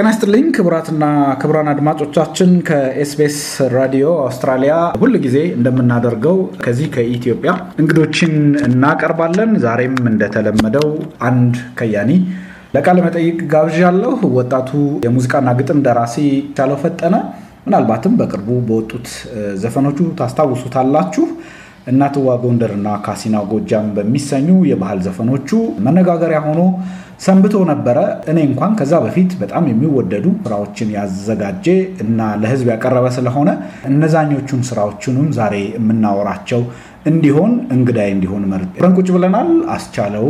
ጤና ይስጥልኝ ክቡራትና ክቡራን አድማጮቻችን ከኤስቢኤስ ራዲዮ አውስትራሊያ ሁል ጊዜ እንደምናደርገው ከዚህ ከኢትዮጵያ እንግዶችን እናቀርባለን። ዛሬም እንደተለመደው አንድ ከያኒ ለቃለ መጠይቅ ጋብዣለሁ። ወጣቱ የሙዚቃና ግጥም ደራሲ ቻለው ፈጠነ ምናልባትም በቅርቡ በወጡት ዘፈኖቹ ታስታውሱታላችሁ። እናትዋ ጎንደርና ካሲና ጎጃም በሚሰኙ የባህል ዘፈኖቹ መነጋገሪያ ሆኖ ሰንብቶ ነበረ። እኔ እንኳን ከዛ በፊት በጣም የሚወደዱ ስራዎችን ያዘጋጀ እና ለሕዝብ ያቀረበ ስለሆነ እነዛኞቹን ስራዎቹንም ዛሬ የምናወራቸው እንዲሆን እንግዳዬ እንዲሆን መርጬ ቁጭ ብለናል። አስቻለው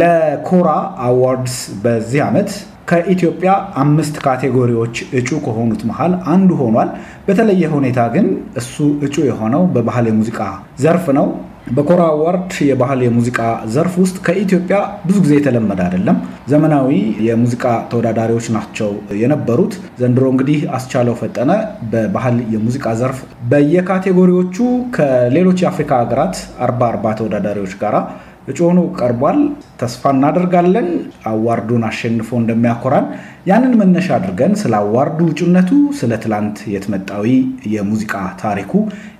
ለኮራ awards በዚህ ዓመት ከኢትዮጵያ አምስት category ዎች እጩ ከሆኑት መሃል አንዱ ሆኗል። በተለየ ሁኔታ ግን እሱ እጩ የሆነው በባህል የሙዚቃ ዘርፍ ነው። በኮራ award የባህል የሙዚቃ ዘርፍ ውስጥ ከኢትዮጵያ ብዙ ጊዜ የተለመደ አይደለም። ዘመናዊ የሙዚቃ ተወዳዳሪዎች ናቸው የነበሩት። ዘንድሮ እንግዲህ አስቻለው ፈጠነ በባህል የሙዚቃ ዘርፍ በየካቴጎሪዎቹ ከሌሎች የአፍሪካ ሀገራት አርባ አርባ ተወዳዳሪዎች ጋር እጩ ሆኖ ቀርቧል። ተስፋ እናደርጋለን አዋርዱን አሸንፎ እንደሚያኮራን። ያንን መነሻ አድርገን ስለ አዋርዱ እጩነቱ፣ ስለ ትላንት የትመጣዊ የሙዚቃ ታሪኩ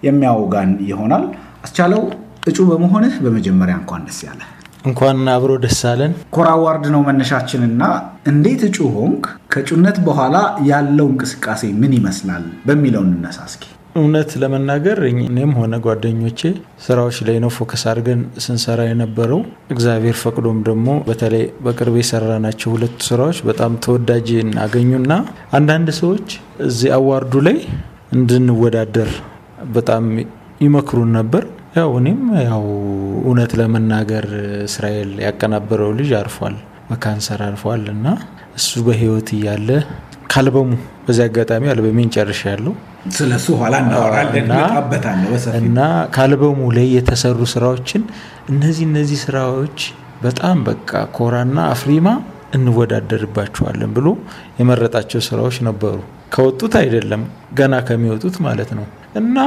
የሚያወጋን ይሆናል። አስቻለው እጩ በመሆንህ በመጀመሪያ እንኳን ደስ ያለህ። እንኳን አብሮ ደስ አለን። ኮራ award ነው መነሻችንና እንዴት እጩ ሆንክ? ከእጩነት በኋላ ያለው እንቅስቃሴ ምን ይመስላል በሚለው እንነሳ እስኪ። እውነት ለመናገር እኔም ሆነ ጓደኞቼ ስራዎች ላይ ነው focus አድርገን ስንሰራ የነበረው። እግዚአብሔር ፈቅዶም ደግሞ በተለይ በቅርብ የሰራናቸው ሁለቱ ስራዎች በጣም ተወዳጅ አገኙና አንዳንድ ሰዎች እዚህ award ኡ ላይ እንድንወዳደር በጣም ይመክሩን ነበር። ያው እኔም ያው እውነት ለመናገር እስራኤል ያቀናበረው ልጅ አርፏል፣ በካንሰር አርፏል እና እሱ በህይወት እያለ ከአልበሙ በዚህ አጋጣሚ አልበሜን ጨርሻለሁ ስለ እሱ ኋላ እናወራለን፣ እና ከአልበሙ ላይ የተሰሩ ስራዎችን እነዚህ እነዚህ ስራዎች በጣም በቃ ኮራና አፍሪማ እንወዳደርባቸዋለን ብሎ የመረጣቸው ስራዎች ነበሩ። ከወጡት አይደለም ገና ከሚወጡት ማለት ነው እና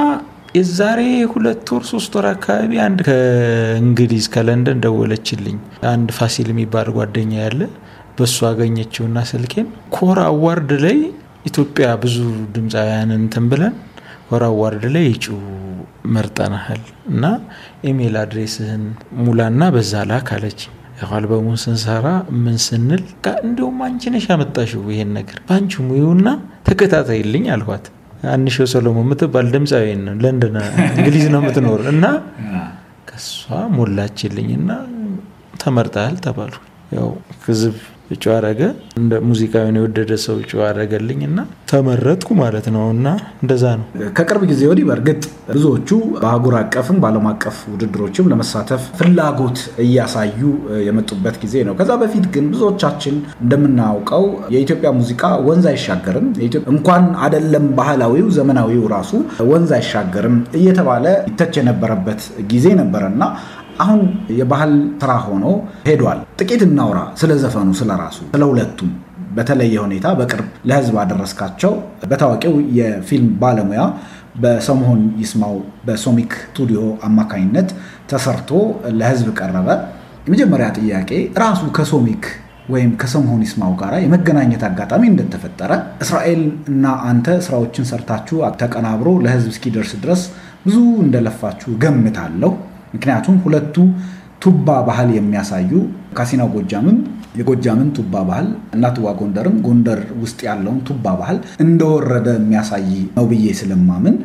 የዛሬ ሁለት ወር ሶስት ወር አካባቢ አንድ ከእንግሊዝ ከለንደን ደወለችልኝ። አንድ ፋሲል የሚባል ጓደኛ ያለ በእሱ አገኘችውና ስልኬን ኮራ award ላይ ኢትዮጵያ ብዙ ድምፃውያን እንትን ኮራ award ላይ እጩ መርጠናሃል እና email address ህን ሙላና በዛ ላክ አለች። አልበሙን ስንሰራ ምን ስንል እንዲሁም አንቺ ነሽ ያመጣሽው ይሄን ነገር በአንቺ ሙዩና ተከታታይልኝ አልኋት። አንሺው ሰሎሞን የምትባል ድምፃዊ ለንደን እንግሊዝ ነው የምትኖር እና ከሷ ሞላችልኝ እና ተመርጠሃል ተባሉ። ያው ህዝብ እጩ አረገ፣ እንደ ሙዚቃውን የወደደ ሰው እጩ አረገልኝ እና ተመረጥኩ ማለት ነው። እና እንደዛ ነው። ከቅርብ ጊዜ ወዲህ በእርግጥ ብዙዎቹ በአህጉር አቀፍም በዓለም አቀፍ ውድድሮችም ለመሳተፍ ፍላጎት እያሳዩ የመጡበት ጊዜ ነው። ከዛ በፊት ግን ብዙዎቻችን እንደምናውቀው የኢትዮጵያ ሙዚቃ ወንዝ አይሻገርም፣ እንኳን አደለም ባህላዊው ዘመናዊው ራሱ ወንዝ አይሻገርም እየተባለ ይተች የነበረበት ጊዜ ነበረ እና አሁን የባህል ስራ ሆኖ ሄዷል። ጥቂት እናውራ ስለ ዘፈኑ፣ ስለ ራሱ፣ ስለ ሁለቱም በተለየ ሁኔታ በቅርብ ለህዝብ አደረስካቸው በታዋቂው የፊልም ባለሙያ በሰምሆን ይስማው በሶሚክ ስቱዲዮ አማካኝነት ተሰርቶ ለህዝብ ቀረበ። የመጀመሪያ ጥያቄ ራሱ ከሶሚክ ወይም ከሰምሆን ይስማው ጋር የመገናኘት አጋጣሚ እንደተፈጠረ እስራኤል እና አንተ ስራዎችን ሰርታችሁ ተቀናብሮ ለህዝብ እስኪደርስ ድረስ ብዙ እንደለፋችሁ ገምታለሁ። ምክንያቱም ሁለቱ ቱባ ባህል የሚያሳዩ ካሲና ጎጃምም የጎጃምን ቱባ ባህል እናትዋ ጎንደርም ጎንደር ውስጥ ያለውን ቱባ ባህል እንደወረደ የሚያሳይ ነው ብዬ ስለማምን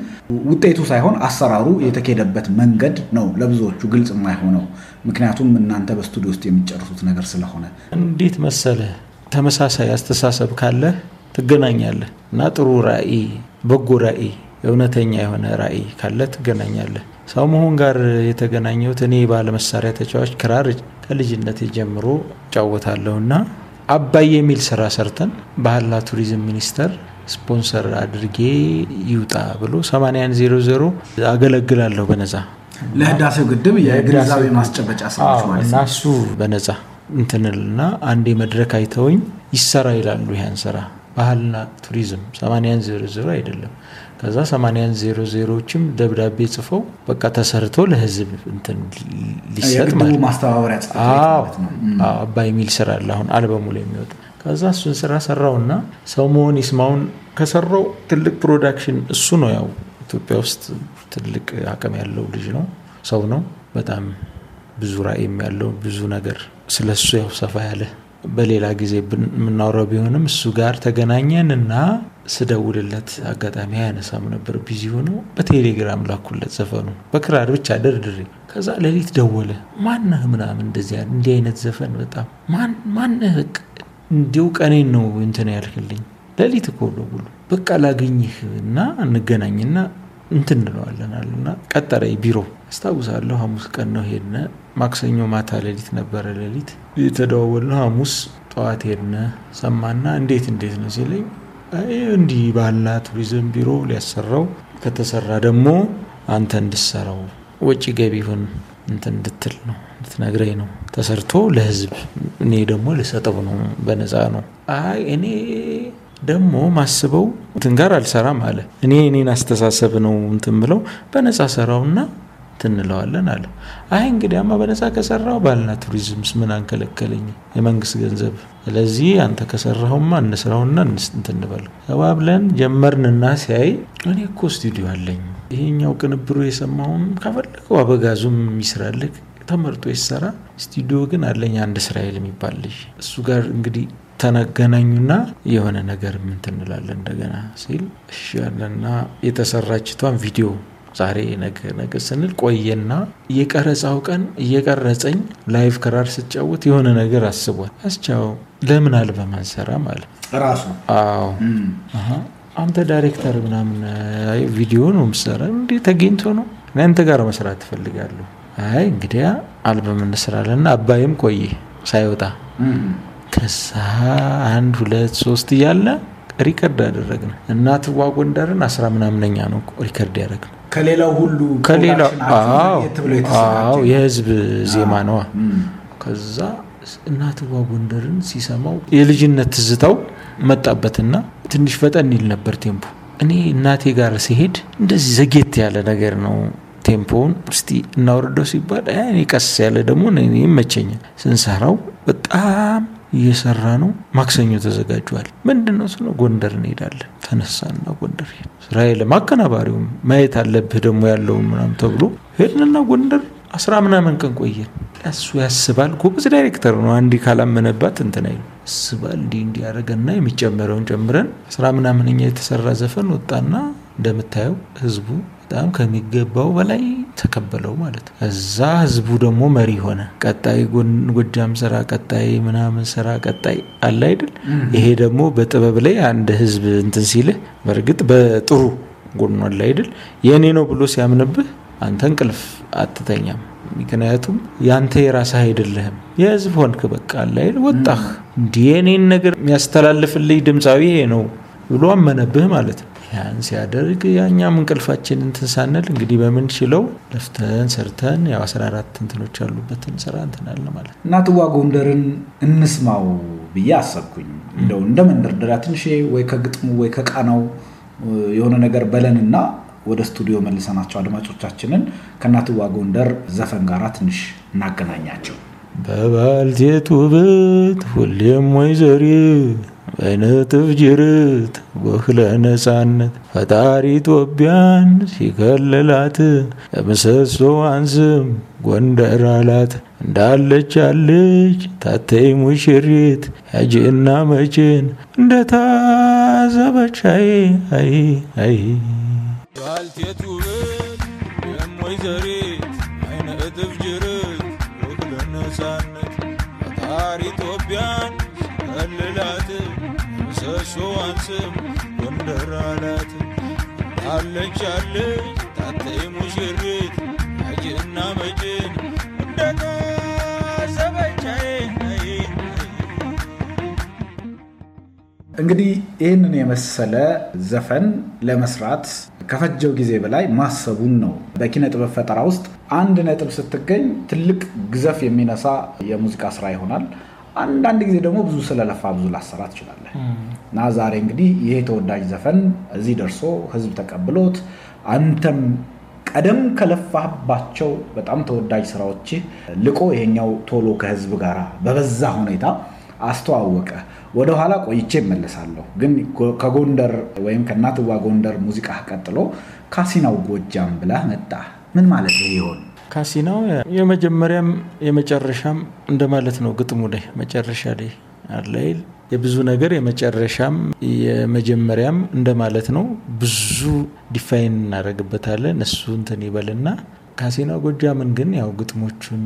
ውጤቱ ሳይሆን አሰራሩ የተኬደበት መንገድ ነው ለብዙዎቹ ግልጽ የማይሆነው። ምክንያቱም እናንተ በስቱዲዮ ውስጥ የሚጨርሱት ነገር ስለሆነ እንዴት መሰለህ፣ ተመሳሳይ አስተሳሰብ ካለህ ትገናኛለህ እና ጥሩ ራዕይ፣ በጎ ራዕይ፣ እውነተኛ የሆነ ራዕይ ካለ ትገናኛለህ። ሰው መሆን ጋር የተገናኘሁት እኔ ባለመሳሪያ ተጫዋች ክራር ከልጅነት ጀምሮ እጫወታለሁ እና አባይ የሚል ስራ ሰርተን ባህልና ቱሪዝም ሚኒስቴር ስፖንሰር አድርጌ ይውጣ ብሎ 8100 አገለግላለሁ በነፃ ለህዳሴው ግድብ የግንዛቤ ማስጨበጫ ስራዎች ማለት ነው። እሱ በነፃ እንትንልና አንዴ መድረክ አይተውኝ ይሰራ ይላሉ። ያን ስራ ባህልና ቱሪዝም ሰማንያን ዜሮ ዜሮ አይደለም። ከዛ ሰማንያን ዜሮ ዜሮዎችም ደብዳቤ ጽፈው በቃ ተሰርቶ ለህዝብ እንትን ሊሰጥ ማለት አባይ የሚል ስራ አለ አሁን አልበሙ ላይ የሚወጣ ከዛ እሱን ስራ ሰራውና ሰውመሆን ይስማውን ከሰራው ትልቅ production እሱ ነው። ያው ኢትዮጵያ ውስጥ ትልቅ አቅም ያለው ልጅ ነው፣ ሰው ነው። በጣም ብዙ ራዕይም ያለው ብዙ ነገር ስለ እሱ ያው ሰፋ ያለ በሌላ ጊዜ የምናወራው ቢሆንም እሱ ጋር ተገናኘን እና ስደውልለት አጋጣሚ አያነሳም ነበር። busy ሆኖ በቴሌግራም ላኩለት ዘፈኑ። በክራር ብቻ ደርድሬ። ከዛ ሌሊት ደወለ። ማነህ? ምናምን እንደዚህ እንዲህ አይነት ዘፈን በጣም ማነህ? በቃ እንዲሁ ቀኔን ነው እንትን ያልክልኝ። ሌሊት እኮ ደውሎ በቃ ላገኝህ እና እንገናኝና እንትን እንለዋለን አለና ቀጠረኝ ቢሮ። አስታውሳለሁ ሐሙስ ቀን ነው ሄድነ ማክሰኞ ማታ ሌሊት ነበረ ሌሊት። የተደዋወልነው ሐሙስ ጠዋት ሄድነ ሰማና እንዴት እንዴት ነው ሲለኝ እንዲህ ባህልና ቱሪዝም ቢሮ ሊያሰራው ከተሰራ ደግሞ አንተ እንድሰራው ወጪ ገቢውን እንትን እንድትል ነው እንድትነግረኝ ነው ተሰርቶ ለህዝብ እኔ ደግሞ ልሰጠው ነው በነፃ ነው። አይ እኔ ደግሞ ማስበው እንትን ጋር አልሰራም አለ። እኔ እኔን አስተሳሰብ ነው እንትን ብለው በነፃ ሰራውና ትንለዋለን አለ። አይ እንግዲያማ በነፃ ከሰራው ባህልና ቱሪዝምስ ምን አንከለከለኝ? የመንግስት ገንዘብ። ስለዚህ አንተ ከሰራሁማ እንስራውና እንስ- እንትን እንበለው። ተባብለን ጀመርንና ሲያይ እኔ እኮ ስቱዲዮ አለኝ። ይሄኛው ቅንብሩ የሰማውን ከፈለገው አበጋዙም ይስራልክ ተመርጦ ይሰራ። ስቱዲዮ ግን አለኝ አንድ እስራኤል የሚባል ልጅ። እሱ ጋር እንግዲህ ተገናኙና የሆነ ነገር ምንትን እንላለን እንደገና ሲል እሺ ያለና የተሰራችቷን ቪዲዮ ዛሬ ነገ ነገ ስንል ቆየና የቀረጻው ቀን እየቀረጸኝ live ክራር ስጫወት የሆነ ነገር አስቧል። አስቻለው ለምን አልበም አንሰራም አለ። ራሱ? አዎ። አንተ ዳይሬክተር ምናምን ቪዲዮ ነው ምሰራ እንዴ ተገኝቶ ነው? እኔ አንተ ጋር መስራት ትፈልጋለሁ አይ እንግዲያ አልበም እንስራለና አባይም ቆየ ሳይወጣ ከዛ አንድ ሁለት ሶስት እያለ record አደረግን። እናትዋ ጎንደርን አስራ ምናምነኛ ነው record ያደረግን ከሌላው ሁሉ ከሌላው የህዝብ ዜማ ነዋ ከዛ እናትዋ ጎንደርን ሲሰማው የልጅነት ትዝታው መጣበትና ትንሽ ፈጠን ይል ነበር tempo። እኔ እናቴ ጋር ሲሄድ እንደዚህ ዘጌት ያለ ነገር ነው tempo ውን። እስቲ እናወርደው ሲባል እኔ ቀስ ያለ ደግሞ እኔ ይመቸኛል። ስንሰራው በጣም እየሰራ ነው። ማክሰኞ ተዘጋጇል ምንድን ነው ስለ ጎንደር እንሄዳለን። ተነሳና ጎንደር ሄድ እስራኤል አቀናባሪውም ማየት አለብህ ደግሞ ያለውን ምናም ተብሎ ሄድንና ጎንደር አስራ ምናምን ቀን ቆየን። እሱ ያስባል። ጎበዝ ዳይሬክተር ነው። አንዲ ካላመነባት እንትን አይሉ ያስባል። እንዲህ እንዲህ ያደረገና የሚጨመረውን ጨምረን አስራ ምናምንኛ የተሰራ ዘፈን ወጣና እንደምታየው ህዝቡ በጣም ከሚገባው በላይ ተቀበለው ማለት ነው። እዛ ህዝቡ ደግሞ መሪ ሆነ። ቀጣይ ጎጃም ስራ፣ ቀጣይ ምናምን ስራ፣ ቀጣይ አለ አይደል? ይሄ ደግሞ በጥበብ ላይ አንድ ህዝብ እንትን ሲልህ በእርግጥ በጥሩ ጎኗ አለ አይደል? የእኔ ነው ብሎ ሲያምንብህ አንተ እንቅልፍ አትተኛም። ምክንያቱም ያንተ የራስህ አይደለህም፣ የህዝብ ሆንክ። በቃ አለ አይደል? ወጣህ እንዲህ የእኔን ነገር የሚያስተላልፍልኝ ድምፃዊ ይሄ ነው ብሎ አመነብህ ማለት ነው። ያን ሲያደርግ ያኛም እንቅልፋችን እንትን ሳንል እንግዲህ በምንችለው ለፍተን ሰርተን ያው 14 እንትኖች ያሉበትን ስራ እንትናለ ማለት ነው። እናትዋ ጎንደርን እንስማው ብዬ አሰብኩኝ። እንደው እንደ መንደርደሪያ ትንሽ ወይ ከግጥሙ ወይ ከቃናው የሆነ ነገር በለንና ወደ ስቱዲዮ መልሰናቸው አድማጮቻችንን ከእናትዋ ጎንደር ዘፈን ጋር ትንሽ እናገናኛቸው። በባልቴት ውበት ሁሌም ወይዘሪት በነጥፍ ጅርት ወክለ ነፃነት ፈጣሪ ኢትዮጵያን ሲከልላት የምሰሶዋን ስም ጎንደር አላት። እንዳለች አለች ታተይ ሙሽሪት ያጅና መችን እንደታዘበች አይ አይ አይ የሞይ ዘሪት አይነ እጥፍ ጅርት ወክለ ነፃነት ፈጣሪ ኢትዮጵያን ከልላት ምሰሶዋን ስም ጎንደር አላት አለች አለች ታተይ ሙሽሪት አጅና አይ እንግዲህ ይህንን የመሰለ ዘፈን ለመስራት ከፈጀው ጊዜ በላይ ማሰቡን ነው። በኪነ ጥበብ ፈጠራ ውስጥ አንድ ነጥብ ስትገኝ ትልቅ ግዘፍ የሚነሳ የሙዚቃ ስራ ይሆናል። አንዳንድ ጊዜ ደግሞ ብዙ ስለለፋ ብዙ ላሰራ ትችላለህ እና ዛሬ እንግዲህ ይሄ ተወዳጅ ዘፈን እዚህ ደርሶ ህዝብ ተቀብሎት አንተም ቀደም ከለፋህባቸው በጣም ተወዳጅ ስራዎች ልቆ ይሄኛው ቶሎ ከህዝብ ጋር በበዛ ሁኔታ አስተዋወቀ። ወደኋላ ቆይቼ እመለሳለሁ። ግን ከጎንደር ወይም ከእናትዋ ጎንደር ሙዚቃ ቀጥሎ ካሲናው ጎጃም ብለህ መጣ። ምን ማለት ይሆን? ካሲናው የመጀመሪያም የመጨረሻም እንደማለት ነው። ግጥሙ ላይ መጨረሻ ላይ አለይል የብዙ ነገር የመጨረሻም የመጀመሪያም እንደማለት ነው። ብዙ define እናደርግበታለን። እሱ እንትን ይበልና ካሲናው ጎጃምን ግን ያው ግጥሞቹን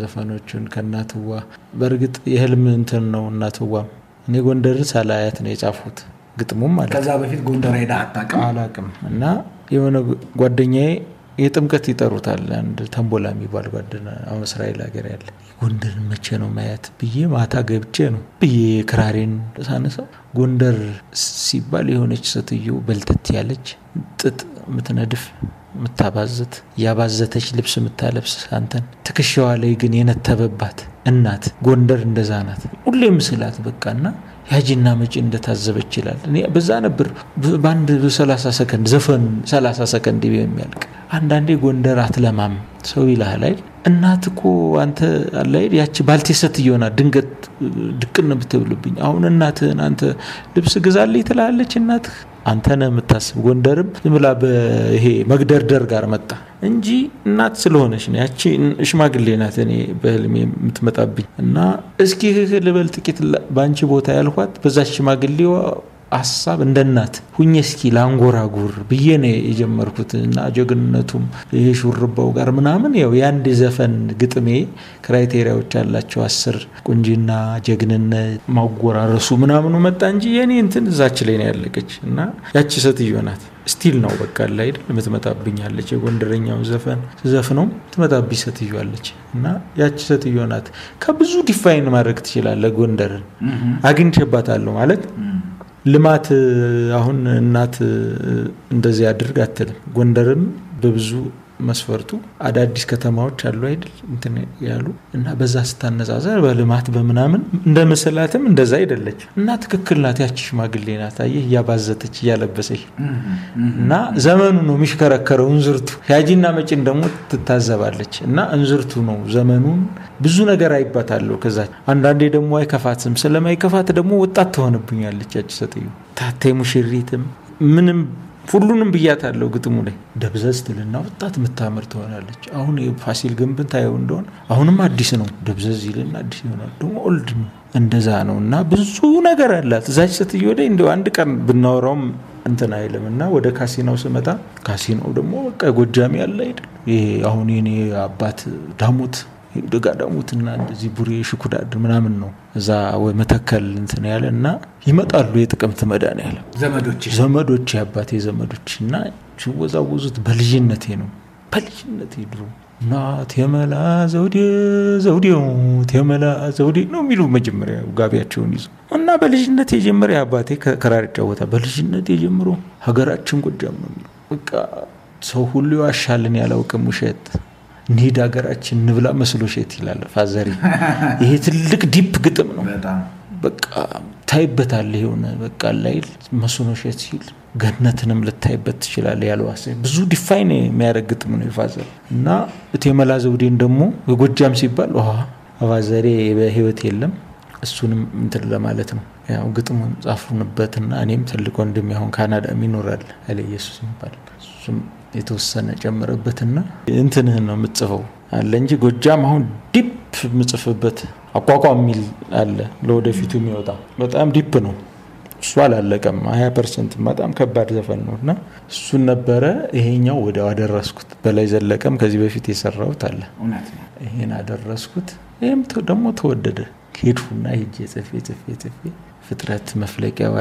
ዘፈኖቹን ከእናትዋ በእርግጥ የህልም እንትን ነው። እናትዋም እኔ ጎንደር ሳላያት ነው የጻፉት ግጥሙም ማለት ከዛ በፊት ጎንደር ሄደህ አታውቅም? አላቅም እና የሆነ ጓደኛዬ የጥምቀት ይጠሩታል። አንድ ተንቦላ የሚባል ጓደኛ አሁን እስራኤል ሀገር ያለ ጎንደርን መቼ ነው ማየት ብዬ ማታ ገብቼ ነው ብዬ ክራሬን ሳነሳው ጎንደር ሲባል የሆነች ሴትዮ በልተት ያለች ጥጥ የምትነድፍ የምታባዘት ያባዘተች ልብስ የምታለብስ አንተን ትከሻዋ ላይ ግን የነተበባት እናት ጎንደር እንደዛ ናት። ሁሌ ምስላት በቃና ያጂና መጪ እንደታዘበች ይላል። በዛ ነበር በአንድ ሰላሳ ሰከንድ ዘፈን ሰላሳ ሰከንድ የሚያልቅ አንዳንዴ ጎንደር አትለማም ሰው ይልሃል አይደል? እናት እኮ አንተ አላይድ ያቺ ሴትዮ ናት። ድንገት ድቅን ብትብልብኝ አሁን እናትህን አንተ ልብስ ግዛልኝ ትላለች እናትህ አንተ የምታስብ። ጎንደርም ዝም በይሄ መግደርደር ጋር መጣ እንጂ እናት ስለሆነች ነው። ያቺ ሽማግሌ ናት እኔ በህልሜ የምትመጣብኝ እና እስኪ ልበል ጥቂት በአንቺ ቦታ ያልኳት በዛች ሽማግሌዋ ሀሳብ እንደ እናት ሁኜ እስኪ ላንጎራጉር ብዬ ነው የጀመርኩት እና ጀግንነቱም ይሄ ሹርባው ጋር ምናምን ያው የአንድ ዘፈን ግጥሜ criteria ዎች ያላቸው አስር ቁንጂና፣ ጀግንነት፣ ማጎራረሱ ምናምኑ መጣ እንጂ የኔ እንትን እዛች ላይ ነው ያለቀች እና ያቺ ሴትዮ ናት still ነው በቃ like የምትመጣብኛለች የጎንደረኛው ዘፈን ዘፍነው ትመጣብኝ ሴትዮ አለች እና ያቺ ሴትዮ ናት። ከብዙ define ማድረግ ትችላለህ። ጎንደርን አግኝቼባታለሁ ማለት ልማት አሁን እናት እንደዚህ አድርግ አትልም። ጎንደርም በብዙ መስፈርቱ አዳዲስ ከተማዎች አሉ አይደል እንትን ያሉ እና በዛ ስታነጻጸር በልማት በምናምን እንደ መሰላትም እንደዛ አይደለች እና ትክክል ናት። ያቺ ሽማግሌ ናት። አየህ እያባዘተች እያለበሰች እና ዘመኑ ነው የሚሽከረከረው እንዝርቱ። ያጂና መጪን ደግሞ ትታዘባለች እና እንዝርቱ ነው ዘመኑን ብዙ ነገር አይባታለሁ። ከዛ አንዳንዴ ደግሞ አይከፋትም። ስለማይከፋት ደግሞ ወጣት ትሆንብኛለች ያቺ ሴትዮ ታታይ ሙሽሪትም ምንም ሁሉንም ብያታለሁ። ግጥሙ ላይ ደብዘዝ ትልና ወጣት የምታምር ትሆናለች። አሁን የፋሲል ግንብን ታየው እንደሆነ አሁንም አዲስ ነው። ደብዘዝ ይልና አዲስ ይሆናል። ደግሞ old ነው። እንደዛ ነው እና ብዙ ነገር አላት እዛች ሴትዮ ላይ እንዲያው አንድ ቀን ብናወራውም እንትን አይልም እና ወደ ካሲናው ስመጣ ካሲናው ደግሞ በቃ ጎጃሜ ያለ አይደል ይሄ አሁን የኔ አባት ዳሞት ደጋ ዳሞትና እንደዚህ ቡሬ ሽኩዳድ ምናምን ነው እዛ መተከል እንትን ያለ እና ይመጣሉ የጥቅምት መድኃኔዓለም ዘመዶች ዘመዶች የአባቴ ዘመዶች እና ሲወዛወዙት በልጅነቴ ነው። በልጅነቴ ድሮ ናት የመላ ዘውዴ ዘውዴው የመላ ዘውዴ ነው የሚሉ መጀመሪያ ጋቢያቸውን ይዞ እና በልጅነት የጀመረ አባቴ ከራር ጫወታ በልጅነት የጀምሮ ሀገራችን ጎጃም ነው የሚሉ በቃ ሰው ሁሉ ያሻልን ያላውቅም ውሸት እንሂድ ሀገራችን ንብላ መስሎ ሼት ይላል ፋዘሪ። ይሄ ትልቅ ዲፕ ግጥም ነው። በቃ ታይበታለህ የሆነ በቃ ላይ መስኖ ሼት ሲል ገነትንም ልታይበት ትችላለህ። ያለው ብዙ ዲፋይን የሚያደርግ ግጥም ነው የፋዘር እና እቴመላ ዘውዴን ደግሞ የጎጃም ሲባል father ዬ በህይወት የለም እሱንም እንትን ለማለት ነው። ያው ግጥሙን ጻፉንበትና እኔም ትልቅ ወንድም ያሁን ካናዳ ይኖራል ኃይለ ኢየሱስ ይባል እሱም የተወሰነ ጨምረበትና እንትንህን ነው የምጽፈው አለ እንጂ ጎጃም አሁን deep የምጽፍበት አቋቋም የሚል አለ ለወደፊቱ የሚወጣ በጣም deep ነው። እሱ አላለቀም። ሀያ percent በጣም ከባድ ዘፈን ነው እና እሱን ነበረ ይሄኛው ወደ አደረስኩት። በላይ ዘለቀም ከዚህ በፊት የሰራሁት አለ ይሄን አደረስኩት። ይህም ደግሞ ተወደደ። ሄድኩና ሄጄ ጽፌ ጽፌ ጽፌ ፍጥረት መፍለቂያው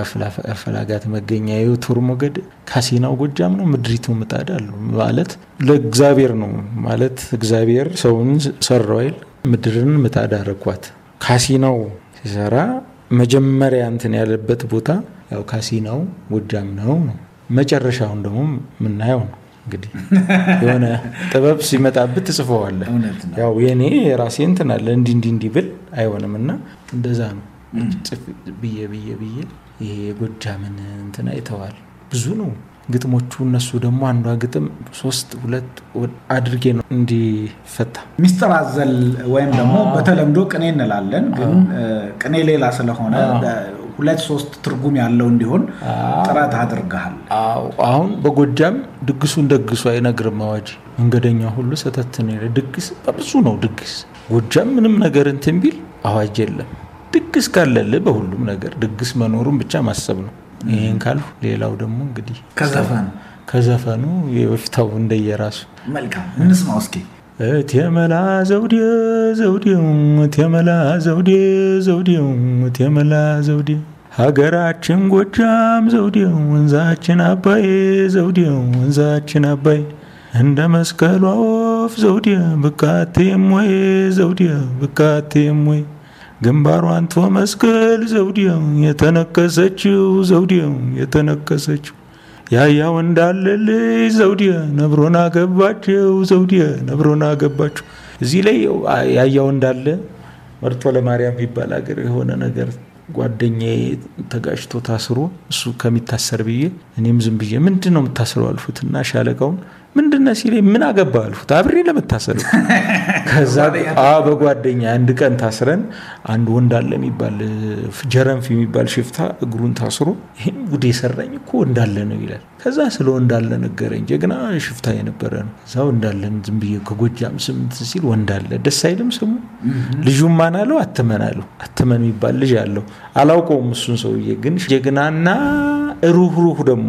አፈላጋት መገኛ የቱር ሞገድ ካሲናው ጎጃም ነው ምድሪቱ ምጣድ አሉ ማለት ለእግዚአብሔር ነው ማለት እግዚአብሔር ሰውን ሰራው አይል ምድርን ምጣድ አረኳት። ካሲናው ሲሰራ መጀመሪያ እንትን ያለበት ቦታ ያው ካሲናው ጎጃም ነው ነው መጨረሻውን ደግሞ የምናየው ነው። እንግዲህ የሆነ ጥበብ ሲመጣብህ ትጽፈዋለህ። ያው የኔ የራሴ እንትን አለ እንዲህ እንዲህ እንዲህ ብል አይሆንም እና እንደዛ ነው ጽፍ ብዬ ብዬ ብዬ ይሄ የጎጃምን እንትን አይተዋል። ብዙ ነው ግጥሞቹ። እነሱ ደግሞ አንዷ ግጥም ሶስት ሁለት አድርጌ ነው እንዲፈታ ሚስጥር አዘል ወይም ደግሞ በተለምዶ ቅኔ እንላለን፣ ግን ቅኔ ሌላ ስለሆነ ሁለት ሶስት ትርጉም ያለው እንዲሆን ጥረት አድርገሃል። አዎ አሁን በጎጃም ድግሱን ደግሱ አይነግርም አዋጅ። መንገደኛ ሁሉ ሰተት ነው ይላል። ድግስ በብዙ ነው ድግስ። ጎጃም ምንም ነገር እንትን ቢል አዋጅ የለም። ድግስ ካለልህ በሁሉም ነገር ድግስ መኖሩን ብቻ ማሰብ ነው። ይህን ካልሁ ሌላው ደግሞ እንግዲህ ከዘፈኑ ከዘፈኑ የበፊታው እንደየራሱ መልካም እንስማው እስኪ። እቴመላ ዘውዴ ዘውዴው እቴመላ ዘውዴ ዘውዴው እቴመላ ዘውዴ ሀገራችን ጎጃም ዘውዴው ወንዛችን አባይ ዘውዴው ወንዛችን አባይ እንደ መስቀሏ ወፍ ዘውዴ ብካቴም ወይ ዘውዴ ብካቴም ወይ ግንባሯን ቶ መስቀል ዘውዴው የተነከሰችው ዘውዴው የተነከሰችው ያያው እንዳለልኝ ዘውዴ ነብሮን አገባቸው ዘውዴ ነብሮን አገባቸው። እዚህ ላይ ያያው እንዳለ መርቶ ለማርያም የሚባል ሀገር የሆነ ነገር ጓደኛዬ ተጋጭቶ ታስሮ እሱ ከሚታሰር ብዬ እኔም ዝም ብዬ ምንድን ነው የምታስረው አልፉት እና ሻለቃውን ምንድነ ሲለኝ ምን አገባ አልፉት አብሬ ለመታሰር ከዛ በጓደኛ አንድ ቀን ታስረን አንድ ወንዳለ የሚባል ጀረንፍ የሚባል ሽፍታ እግሩን ታስሮ ይህም ጉድ የሰራኝ እኮ ወንዳለ ነው ይላል። ከዛ ስለ ወንዳለ ነገረኝ። ጀግና ሽፍታ የነበረ ነው። እዛ ወንዳለን ዝም ብዬ ከጎጃም ስምንት ሲል ወንዳለ ደስ አይልም ስሙ። ልጁም ማን አለው አትመን አለው። አትመን የሚባል ልጅ አለው። አላውቀውም እሱን ሰውዬ ግን ጀግናና ሩህሩህ ደግሞ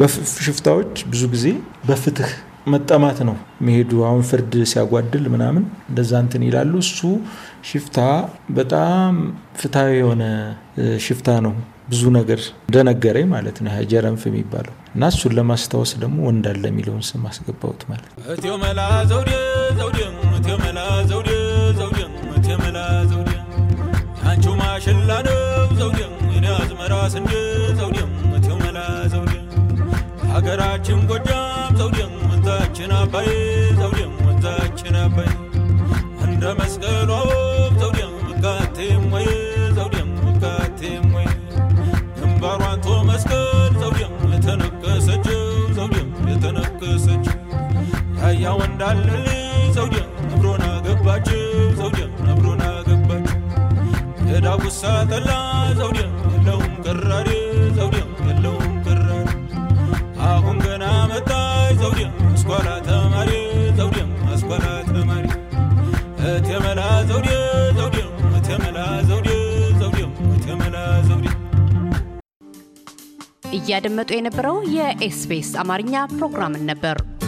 በሽፍታዎች ብዙ ጊዜ በፍትህ መጠማት ነው የሚሄዱ። አሁን ፍርድ ሲያጓድል ምናምን እንደዛ እንትን ይላሉ። እሱ ሽፍታ በጣም ፍትሐዊ የሆነ ሽፍታ ነው። ብዙ ነገር እንደነገረኝ ማለት ነው ጀረንፍ የሚባለው እና እሱን ለማስታወስ ደግሞ ወንዳለ የሚለውን ስም አስገባሁት ማለት ነው። ሀገራችን ጎጃም ዘውዴ ወንዛችን አባይ ዘውዴ ወንዛችን አባይ። እንደ መስቀሏ ወፍ ዘውዴ ውቃቴም ወይ ዘውዴ ውቃቴም ወይ። ግንባሯን ቶ መስቀል ዘውዴ የተነቀሰችው ዘውዴ የተነቀሰችው ያያ ወንዳለልኝ ዘውዴ ነብሮን አገባችው ዘውዴ ነብሮን አገባችው። የዳጉሳ ጠላ ዘውዴ የለውም ቅራሬ አስኳላ ተማሪ ዘውዴ አስኳላ ተማሪ እቴመላ ዘውዴ ዘውዴ እቴመላ ዘውዴ ዘውዴ እቴመላ ዘውዴ እያደመጡ የነበረው የ SBS አማርኛ ፕሮግራምን ነበር።